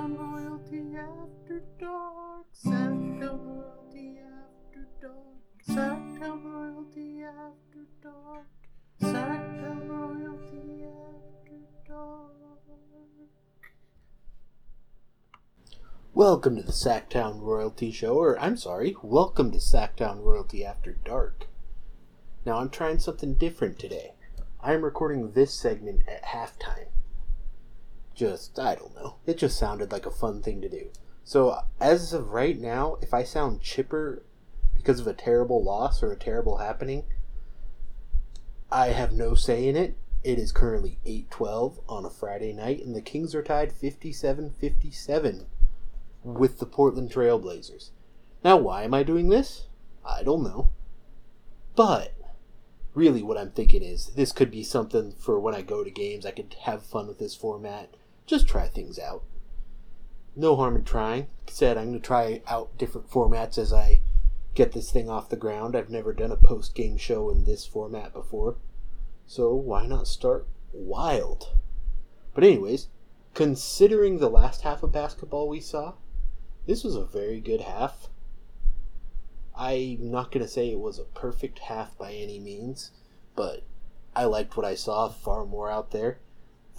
Sactown royalty after dark. Royalty after dark. Royalty after dark. Royalty after dark. Welcome to the Sactown Royalty Show, or I'm sorry, welcome to Sactown Royalty After Dark. Now I'm trying something different today. I am recording this segment at halftime. Just, I don't know. It just sounded like a fun thing to do. So, as of right now, if I sound chipper because of a terrible loss or a terrible happening, I have no say in it. It is currently 8:12 on a Friday night and the Kings are tied 57-57 with the Portland Trailblazers. Now, why am I doing this? I don't know. But really what I'm thinking is this could be something for when I go to games. I could have fun with this format. Just try things out. No harm in trying. Like I said, I'm going to try out different formats as I get this thing off the ground. I've never done a post game show in this format before. So why not start wild? But, anyways, considering the last half of basketball we saw, this was a very good half. I'm not going to say it was a perfect half by any means, but I liked what I saw far more out there.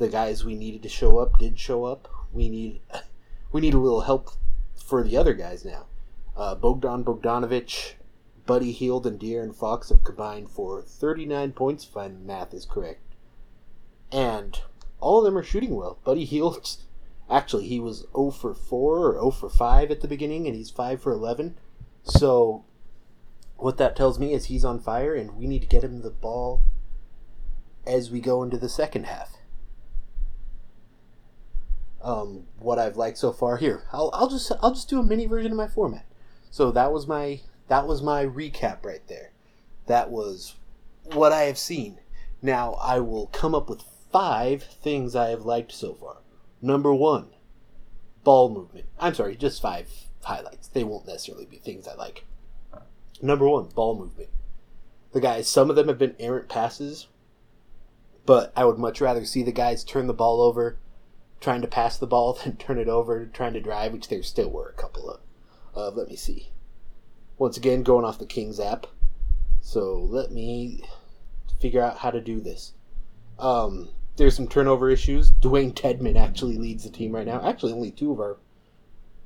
The guys we needed to show up did show up. We need we need a little help for the other guys now. Uh, Bogdan Bogdanovic, Buddy Hield, and De'Aaron Fox have combined for 39 points, if my math is correct. And all of them are shooting well. Buddy Hield, actually, he was 0 for 4 or 0 for 5 at the beginning, and he's 5 for 11. So what that tells me is he's on fire, and we need to get him the ball as we go into the second half. Um, what I've liked so far here, I'll, I'll just I'll just do a mini version of my format. So that was my that was my recap right there. That was what I have seen. Now I will come up with five things I have liked so far. Number one, ball movement. I'm sorry, just five highlights. They won't necessarily be things I like. Number one, ball movement. The guys, some of them have been errant passes, but I would much rather see the guys turn the ball over, trying to pass the ball, then turn it over, trying to drive, which there still were a couple of. Uh, let me see. Once again, going off the Kings app. So let me figure out how to do this. Um, there's some turnover issues. Dewayne Dedmon actually leads the team right now. Actually, only two of our.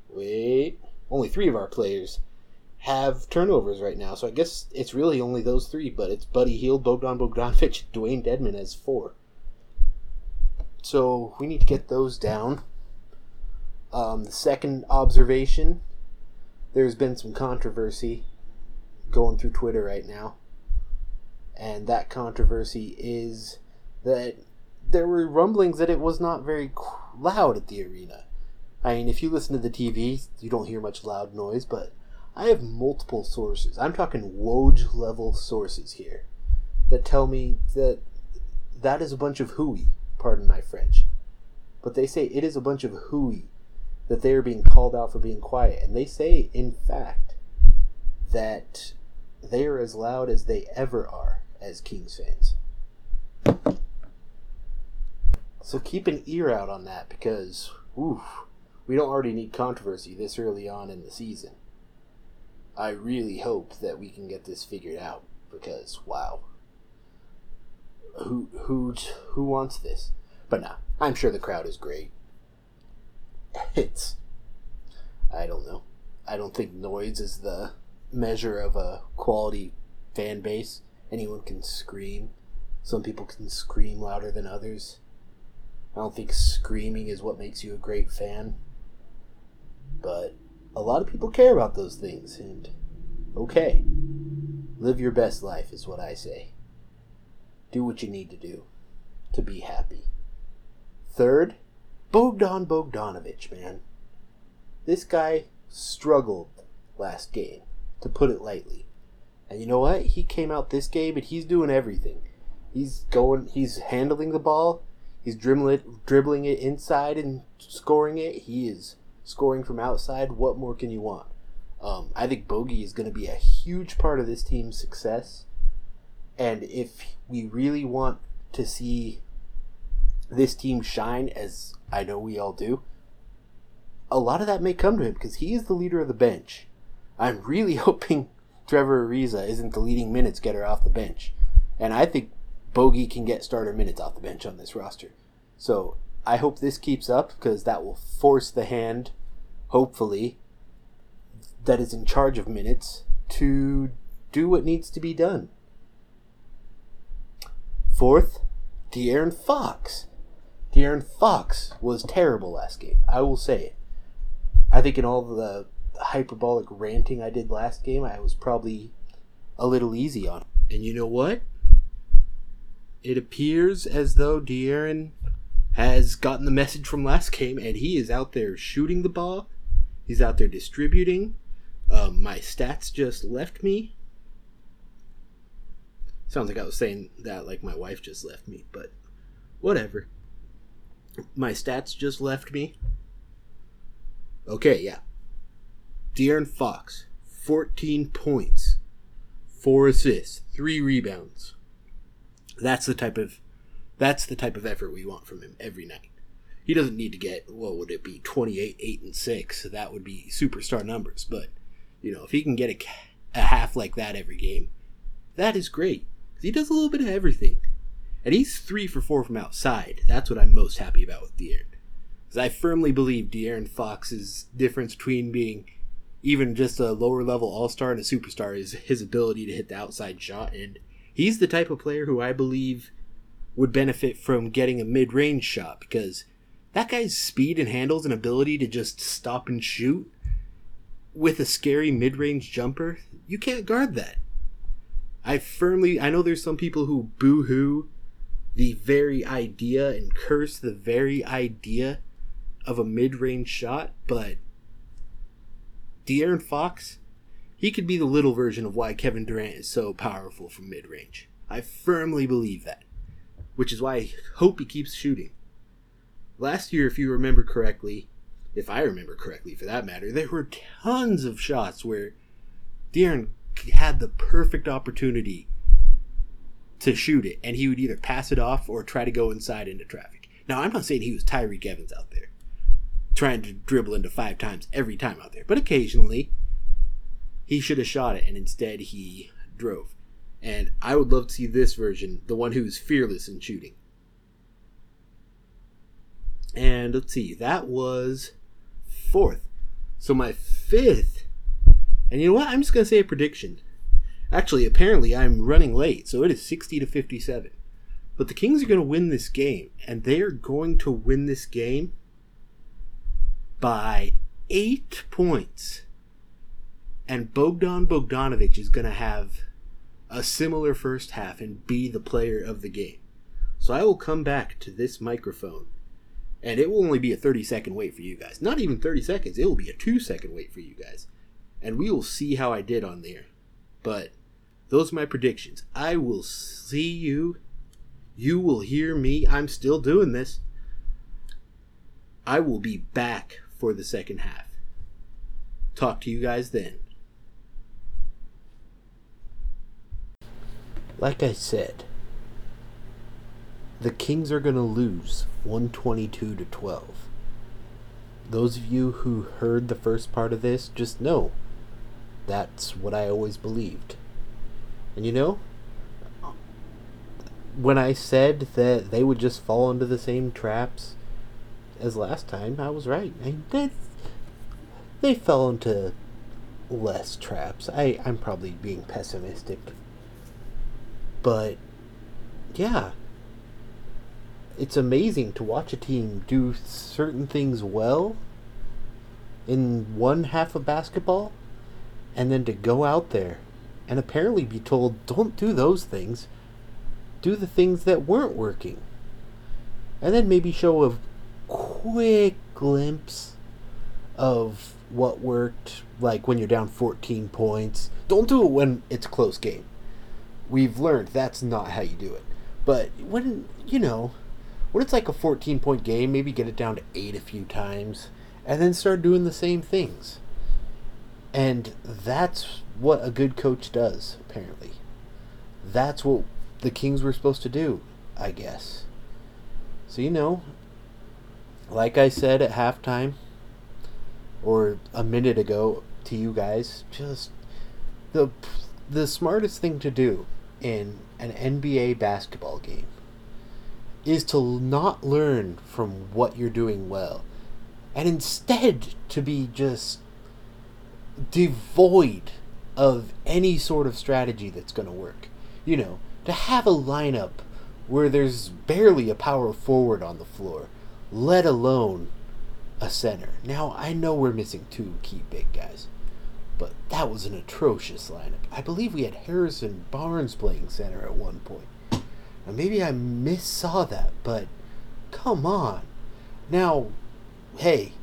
Wait. Only three of our players have turnovers right now. So I guess it's really only those three, but it's Buddy Hield, Bogdan Bogdanovic, Dewayne Dedmon as four. So we need to get those down. Um, the second observation there's been some controversy going through Twitter right now. And that controversy is that there were rumblings that it was not very loud at the arena. I mean, if you listen to the TV, you don't hear much loud noise, but I have multiple sources. I'm talking Woj level sources here that tell me that that is a bunch of hooey, pardon my French. But they say it is a bunch of hooey that they are being called out for being quiet. And they say, in fact, that they are as loud as they ever are as Kings fans. So keep an ear out on that because, oof, we don't already need controversy this early on in the season. I really hope that we can get this figured out because wow. Who who who wants this? But nah, I'm sure the crowd is great. It's I don't know. I don't think noise is the measure of a quality fan base. Anyone can scream. Some people can scream louder than others. I don't think screaming is what makes you a great fan. But a lot of people care about those things, and okay. Live your best life, is what I say. Do what you need to do to be happy. Third, Bogdan Bogdanovic, man. This guy struggled last game, to put it lightly. And you know what? He came out this game and he's doing everything. He's going, he's handling the ball, he's dribbling it, dribbling it inside and scoring it. He is scoring from outside. What more can you want? Um, I think Bogey is going to be a huge part of this team's success. And if we really want to see this team shine, as I know we all do, a lot of that may come to him because he is the leader of the bench. I'm really hoping Trevor Ariza isn't the leading minutes getter off the bench. And I think Bogey can get starter minutes off the bench on this roster. So I hope this keeps up because that will force the hand, hopefully, that is in charge of minutes to do what needs to be done. Fourth, De'Aaron Fox. De'Aaron Fox was terrible last game. I will say it. I think in all the hyperbolic ranting I did last game, I was probably a little easy on him. And you know what? It appears as though De'Aaron has gotten the message from last game, and he is out there shooting the ball. He's out there distributing. Um, my stats just left me. Sounds like I was saying that like my wife just left me, but whatever. My stats just left me. Okay, yeah. De'Aaron Fox, 14 points, 4 assists, 3 rebounds. That's the type of that's the type of effort we want from him every night. He doesn't need to get what would it be 28 8 and 6. That would be superstar numbers, but you know, if he can get a, a half like that every game, that is great. He does a little bit of everything. And he's 3 for 4 from outside. That's what I'm most happy about with De'Aaron. Because I firmly believe De'Aaron Fox's difference between being even just a lower level all star and a superstar is his ability to hit the outside shot. And he's the type of player who I believe would benefit from getting a mid range shot because that guy's speed and handles and ability to just stop and shoot with a scary mid range jumper, you can't guard that. I firmly, I know there's some people who boo hoo the very idea and curse the very idea of a mid range shot, but De'Aaron Fox, he could be the little version of why Kevin Durant is so powerful from mid range. I firmly believe that, which is why I hope he keeps shooting. Last year, if you remember correctly, if I remember correctly for that matter, there were tons of shots where De'Aaron had the perfect opportunity to shoot it, and he would either pass it off or try to go inside into traffic. Now, I'm not saying he was Tyreke Evans out there trying to dribble into five times every time out there. But occasionally, he should have shot it, and instead he drove. And I would love to see this version, the one who's fearless in shooting. And let's see, that was fourth. So my fifth, and you know what? I'm just gonna say a prediction. Actually, apparently I'm running late, so it is 60 to 57. But the Kings are going to win this game, and they are going to win this game by eight points. And Bogdan Bogdanovic is going to have a similar first half and be the player of the game. So I will come back to this microphone and it will only be a 30 second wait for you guys. Not even 30 seconds, it will be a 2 second wait for you guys. And we will see how I did on there. But those are my predictions. I will see you. You will hear me. I'm still doing this. I will be back for the second half. Talk to you guys then. Like I said, the Kings are going to lose 122 to 12. Those of you who heard the first part of this just know that's what I always believed. And you know, when I said that they would just fall into the same traps as last time, I was right. I, they, they fell into less traps. I, I'm probably being pessimistic. But, yeah. It's amazing to watch a team do certain things well in one half of basketball and then to go out there and apparently be told, don't do those things. Do the things that weren't working. And then maybe show a quick glimpse of what worked, like when you're down 14 points. Don't do it when it's close game. We've learned that's not how you do it. But when, you know, when it's like a 14 point game, maybe get it down to 8 a few times, and then start doing the same things. And that's what a good coach does, apparently. That's what the Kings were supposed to do, I guess. So, you know, like I said at halftime, or a minute ago to you guys, just the the smartest thing to do in an NBA basketball game is to not learn from what you're doing well and instead to be just devoid of any sort of strategy that's going to work. You know, to have a lineup where there's barely a power forward on the floor, let alone a center. Now, I know we're missing two key big guys, but that was an atrocious lineup. I believe we had Harrison Barnes playing center at one point. Now, maybe I missaw that, but come on. Now, hey,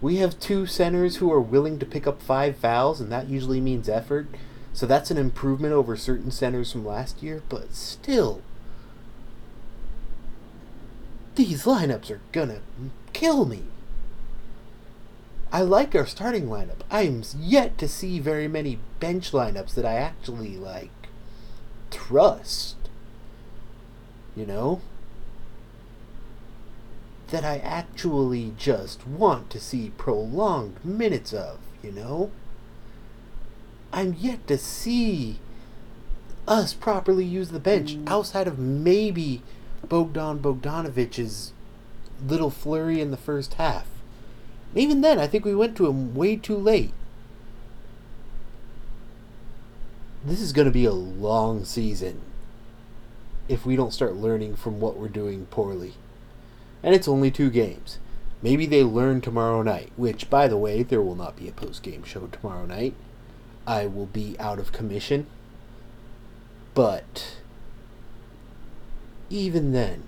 we have two centers who are willing to pick up five fouls, and that usually means effort. So that's an improvement over certain centers from last year, but still, these lineups are gonna kill me. I like our starting lineup. I'm yet to see very many bench lineups that I actually like trust. You know? That I actually just want to see prolonged minutes of, you know? I'm yet to see us properly use the bench mm. outside of maybe Bogdan Bogdanovic's little flurry in the first half. Even then, I think we went to him way too late. This is going to be a long season if we don't start learning from what we're doing poorly. And it's only two games. Maybe they learn tomorrow night, which, by the way, there will not be a post game show tomorrow night. I will be out of commission. But even then,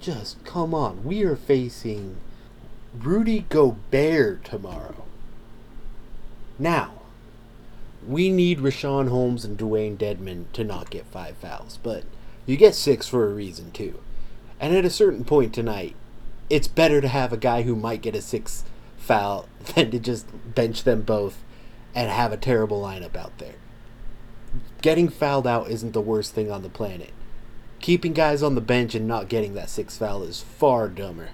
just come on. We are facing Rudy Gobert tomorrow. Now, we need Richaun Holmes and Dewayne Dedmon to not get five fouls, but you get six for a reason, too. And at a certain point tonight, it's better to have a guy who might get a six foul than to just bench them both and have a terrible lineup out there. Getting fouled out isn't the worst thing on the planet. Keeping guys on the bench and not getting that six foul is far dumber.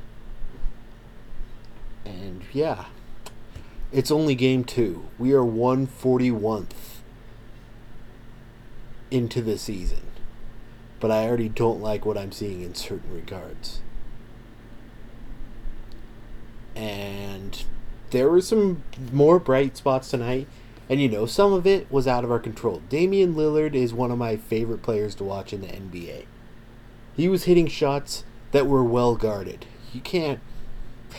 And yeah, it's only game two. We are 141th into the season. But I already don't like what I'm seeing in certain regards. And there were some more bright spots tonight. And you know, some of it was out of our control. Damian Lillard is one of my favorite players to watch in the NBA. He was hitting shots that were well guarded. You can't.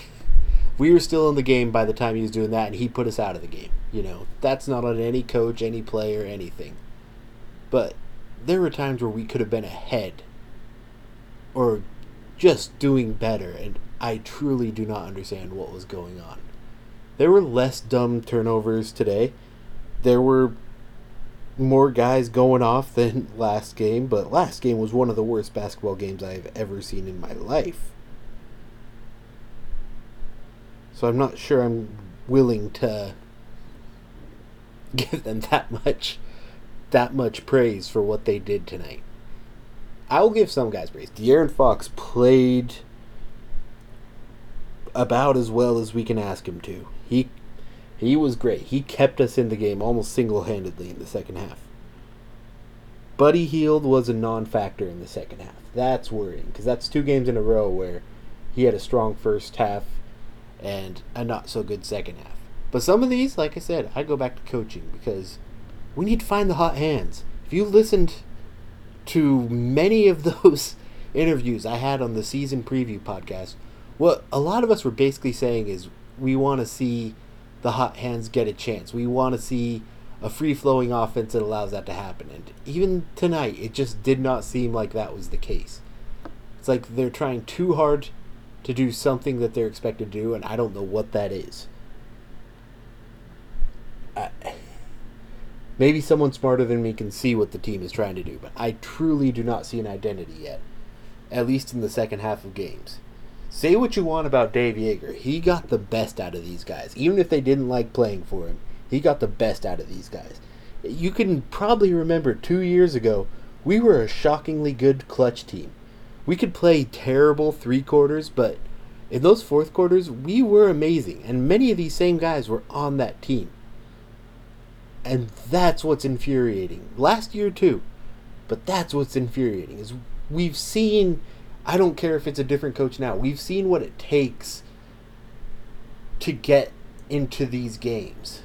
We were still in the game by the time he was doing that, and he put us out of the game. You know, that's not on any coach, any player, anything. But there were times where we could have been ahead or just doing better, and I truly do not understand what was going on. There were less dumb turnovers today. There were more guys going off than last game, but last game was one of the worst basketball games I've ever seen in my life. So I'm not sure I'm willing to give them that much that much praise for what they did tonight. I will give some guys praise. De'Aaron Fox played about as well as we can ask him to. He he was great. He kept us in the game almost single-handedly in the second half. Buddy Hield was a non-factor in the second half. That's worrying because that's two games in a row where he had a strong first half and a not so good second half. But some of these, like I said, I go back to coaching because we need to find the hot hands. If you listened to many of those interviews I had on the season preview podcast, what a lot of us were basically saying is we want to see the hot hands get a chance. We want to see a free flowing offense that allows that to happen. And even tonight, it just did not seem like that was the case. It's like they're trying too hard to do something that they're expected to do, and I don't know what that is. I, maybe someone smarter than me can see what the team is trying to do, but I truly do not see an identity yet, at least in the second half of games. Say what you want about Dave Joerger. He got the best out of these guys. Even if they didn't like playing for him, he got the best out of these guys. You can probably remember two years ago, we were a shockingly good clutch team. We could play terrible three quarters, but In those fourth quarters, we were amazing, and many of these same guys were on that team. And that's what's infuriating. Last year too. But that's what's infuriating is we've seen I don't care if it's a different coach now. We've seen what it takes to get into these games.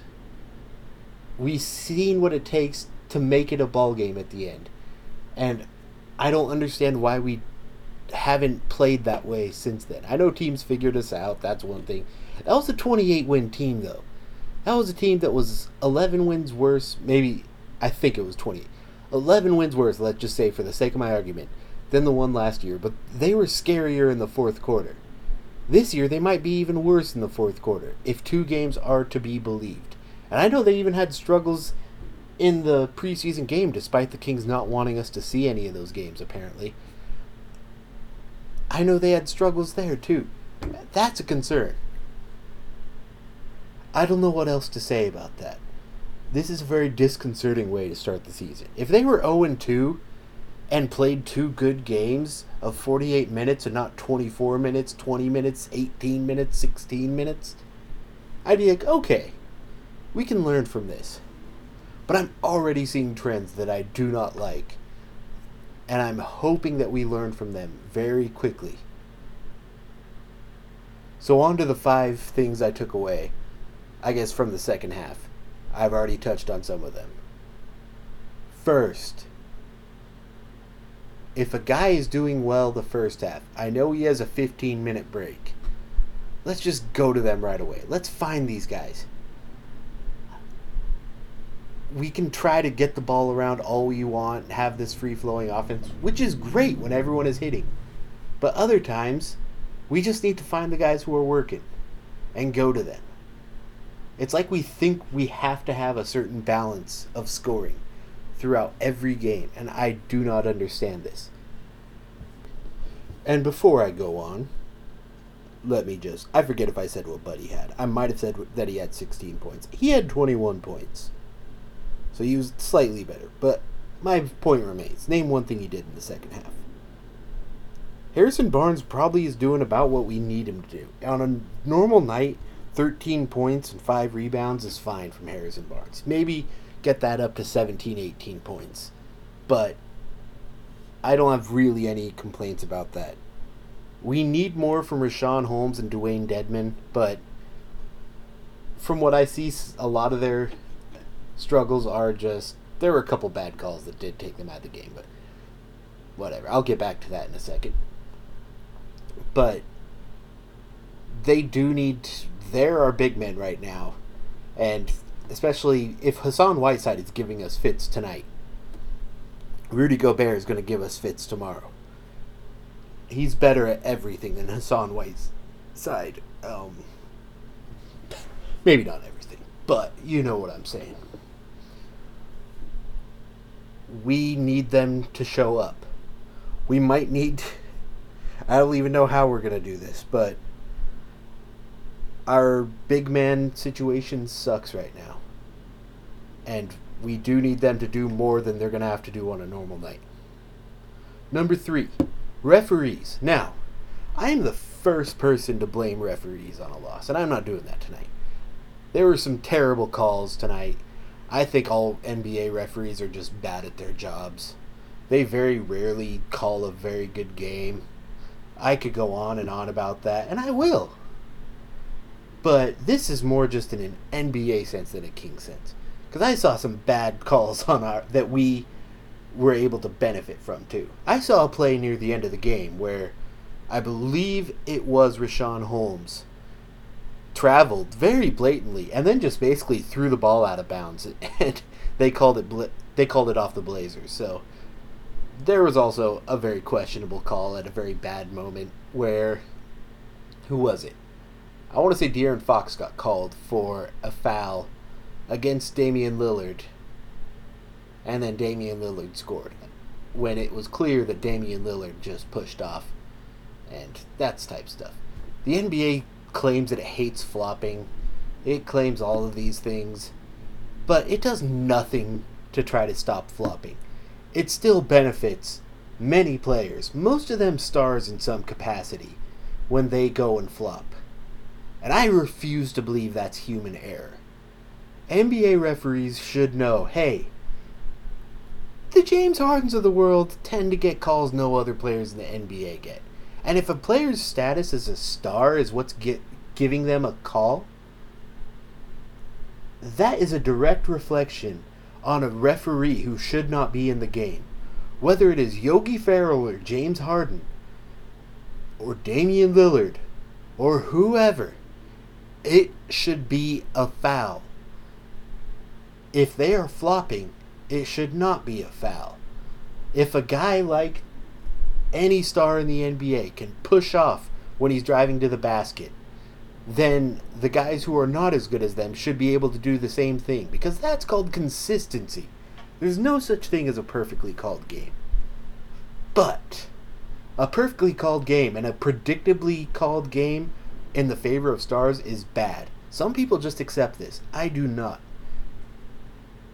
We've seen what it takes to make it a ball game at the end. And I don't understand why we haven't played that way since then. I know teams figured us out, that's one thing. That was a 28 win team though. That was a team that was 11 wins worse, maybe I think it was 20. 11 wins worse, let's just say for the sake of my argument, than the one last year, but they were scarier in the fourth quarter. This year they might be even worse in the fourth quarter if two games are to be believed. And I know they even had struggles in the preseason game despite the Kings not wanting us to see any of those games apparently. I know they had struggles there too. That's a concern. I don't know what else to say about that. This is a very disconcerting way to start the season. If they were 0 2 and played two good games of 48 minutes and not 24 minutes, 20 minutes, 18 minutes, 16 minutes, I'd be like, okay, we can learn from this. But I'm already seeing trends that I do not like. And I'm hoping that we learn from them very quickly. So, on to the five things I took away. I guess from the second half. I've already touched on some of them. First, if a guy is doing well the first half, I know he has a 15 minute break. Let's just go to them right away. Let's find these guys. We can try to get the ball around all you want, have this free flowing offense, which is great when everyone is hitting. But other times, we just need to find the guys who are working and go to them. It's like we think we have to have a certain balance of scoring throughout every game, and I do not understand this. And before I go on, let me just. I forget if I said what Buddy had. I might have said that he had 16 points. He had 21 points. So he was slightly better. But my point remains. Name one thing he did in the second half. Harrison Barnes probably is doing about what we need him to do. On a normal night, 13 points and 5 rebounds is fine from Harrison Barnes. Maybe get that up to 17, 18 points. But I don't have really any complaints about that. We need more from Richaun Holmes and Dewayne Dedmon, but from what I see, a lot of their struggles are just. There were a couple bad calls that did take them out of the game, but whatever. I'll get back to that in a second. But they do need there are big men right now, and especially if Hassan Whiteside is giving us fits tonight, Rudy Gobert is going to give us fits tomorrow. He's better at everything than Hassan Whiteside. Um, maybe not everything, but you know what I'm saying. We need them to show up. We might need. I don't even know how we're going to do this, but our big man situation sucks right now. And we do need them to do more than they're going to have to do on a normal night. Number three, referees. Now, I am the first person to blame referees on a loss, and I'm not doing that tonight. There were some terrible calls tonight. I think all NBA referees are just bad at their jobs. They very rarely call a very good game. I could go on and on about that, and I will. But this is more just in an NBA sense than a King sense. Because I saw some bad calls on our that we were able to benefit from too. I saw a play near the end of the game where I believe it was Richaun Holmes traveled very blatantly and then just basically threw the ball out of bounds and they called it they called it off the Blazers. So there was also a very questionable call at a very bad moment where who was it? I want to say De'Aaron Fox got called for a foul against Damian Lillard, and then Damian Lillard scored when it was clear that Damian Lillard just pushed off, and that's type stuff. The NBA claims that it hates flopping, it claims all of these things, but it does nothing to try to stop flopping. It still benefits many players, most of them stars in some capacity when they go and flop. And I refuse to believe that's human error. NBA referees should know hey, the James Hardens of the world tend to get calls no other players in the NBA get. And if a player's status as a star is what's get, giving them a call, that is a direct reflection on a referee who should not be in the game. Whether it is Yogi Ferrell or James Harden or Damian Lillard or whoever, it should be a foul. If they are flopping, it should not be a foul. If a guy like any star in the NBA can push off when he's driving to the basket, then the guys who are not as good as them should be able to do the same thing because that's called consistency. There's no such thing as a perfectly called game. But a perfectly called game and a predictably called game in the favor of stars is bad. Some people just accept this. I do not.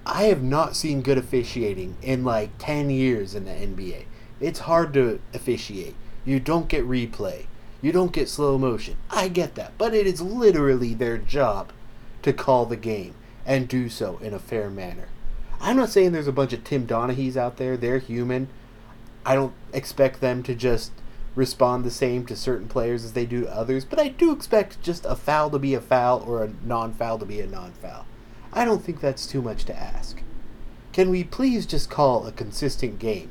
I have not seen good officiating in like 10 years in the NBA. It's hard to officiate. You don't get replay. You don't get slow motion. I get that. But it is literally their job to call the game and do so in a fair manner. I'm not saying there's a bunch of Tim Donaghy's out there. They're human. I don't expect them to just respond the same to certain players as they do to others, but I do expect just a foul to be a foul or a non foul to be a non foul. I don't think that's too much to ask. Can we please just call a consistent game?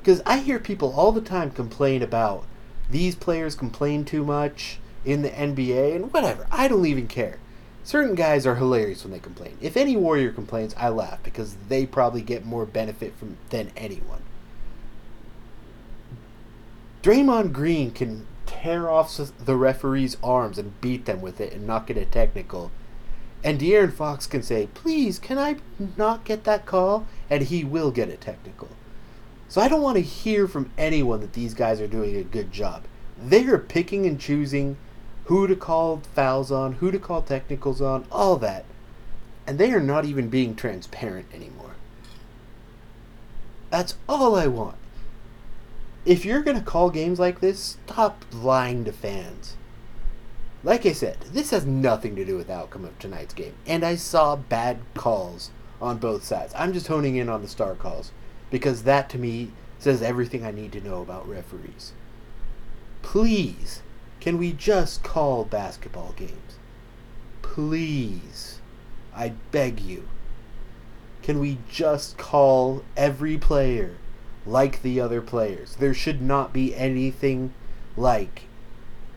Because I hear people all the time complain about these players complain too much in the NBA and whatever. I don't even care. Certain guys are hilarious when they complain. If any Warrior complains, I laugh because they probably get more benefit from than anyone. Draymond Green can tear off the referee's arms and beat them with it and not get a technical and De'Aaron Fox can say, please, can I not get that call? And he will get a technical. So I don't want to hear from anyone that these guys are doing a good job. They are picking and choosing who to call fouls on, who to call technicals on, all that. And they are not even being transparent anymore. That's all I want. If you're going to call games like this, stop lying to fans. Like I said, this has nothing to do with the outcome of tonight's game. And I saw bad calls on both sides. I'm just honing in on the star calls because that to me says everything I need to know about referees. Please, can we just call basketball games? Please. I beg you. Can we just call every player like the other players? There should not be anything like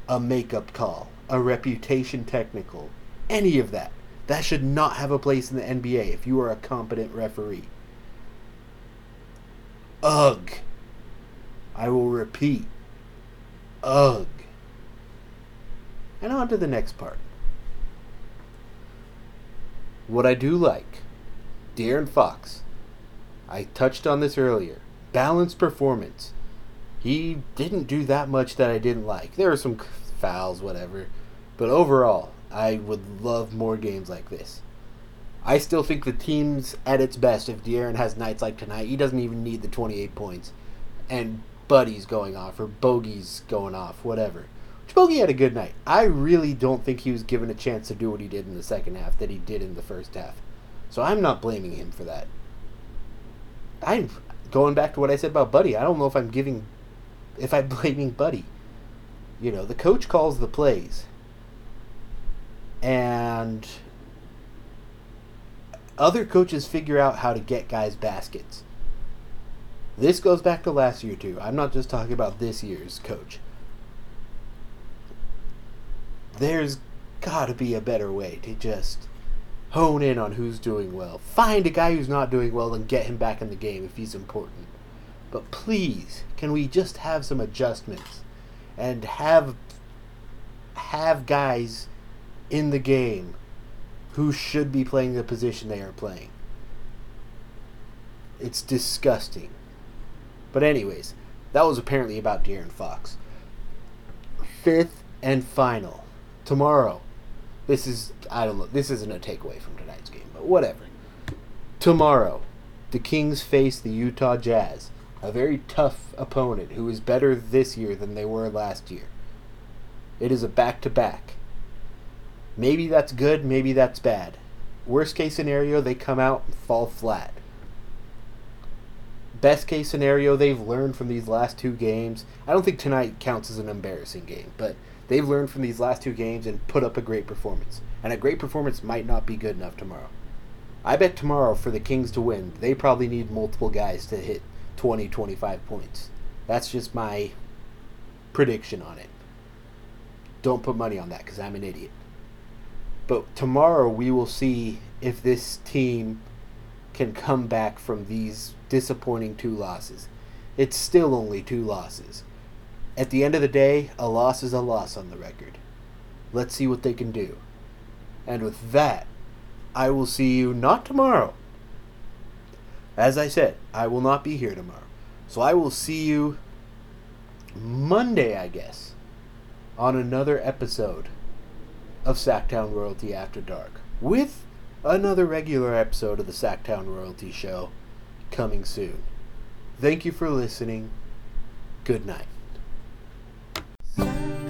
a makeup call a reputation technical, any of that. That should not have a place in the NBA if you are a competent referee. Ugh. I will repeat. Ugh. And on to the next part. What I do like, De'Aaron Fox. I touched on this earlier. Balanced performance. He didn't do that much that I didn't like. There were some fouls, whatever. But overall, I would love more games like this. I still think the team's at its best if De'Aaron has nights like tonight. He doesn't even need the 28 points. And Buddy's going off, or Bogey's going off, whatever. Which Bogey had a good night. I really don't think he was given a chance to do what he did in the second half that he did in the first half. So I'm not blaming him for that. I'm going back to what I said about Buddy. I don't know if I'm giving, if I'm blaming Buddy. You know, the coach calls the plays. And other coaches figure out how to get guys baskets. This goes back to last year, too. I'm not just talking about this year's coach. There's got to be a better way to just hone in on who's doing well. Find a guy who's not doing well and get him back in the game if he's important. But please, can we just have some adjustments? and have have guys in the game who should be playing the position they are playing. It's disgusting. But anyways, that was apparently about De'Aaron Fox. Fifth and final. Tomorrow. This is I don't know this isn't a takeaway from tonight's game, but whatever. Tomorrow, the Kings face the Utah Jazz a very tough opponent who is better this year than they were last year. It is a back to back. Maybe that's good, maybe that's bad. Worst case scenario, they come out and fall flat. Best case scenario, they've learned from these last two games. I don't think tonight counts as an embarrassing game, but they've learned from these last two games and put up a great performance. And a great performance might not be good enough tomorrow. I bet tomorrow for the Kings to win, they probably need multiple guys to hit 20, 25 points. That's just my prediction on it. Don't put money on that because I'm an idiot. But tomorrow we will see if this team can come back from these disappointing two losses. It's still only two losses. At the end of the day, a loss is a loss on the record. Let's see what they can do. And with that, I will see you not tomorrow. As I said, I will not be here tomorrow. So I will see you Monday, I guess, on another episode of Sactown Royalty After Dark with another regular episode of the Sactown Royalty Show coming soon. Thank you for listening. Good night. Sactown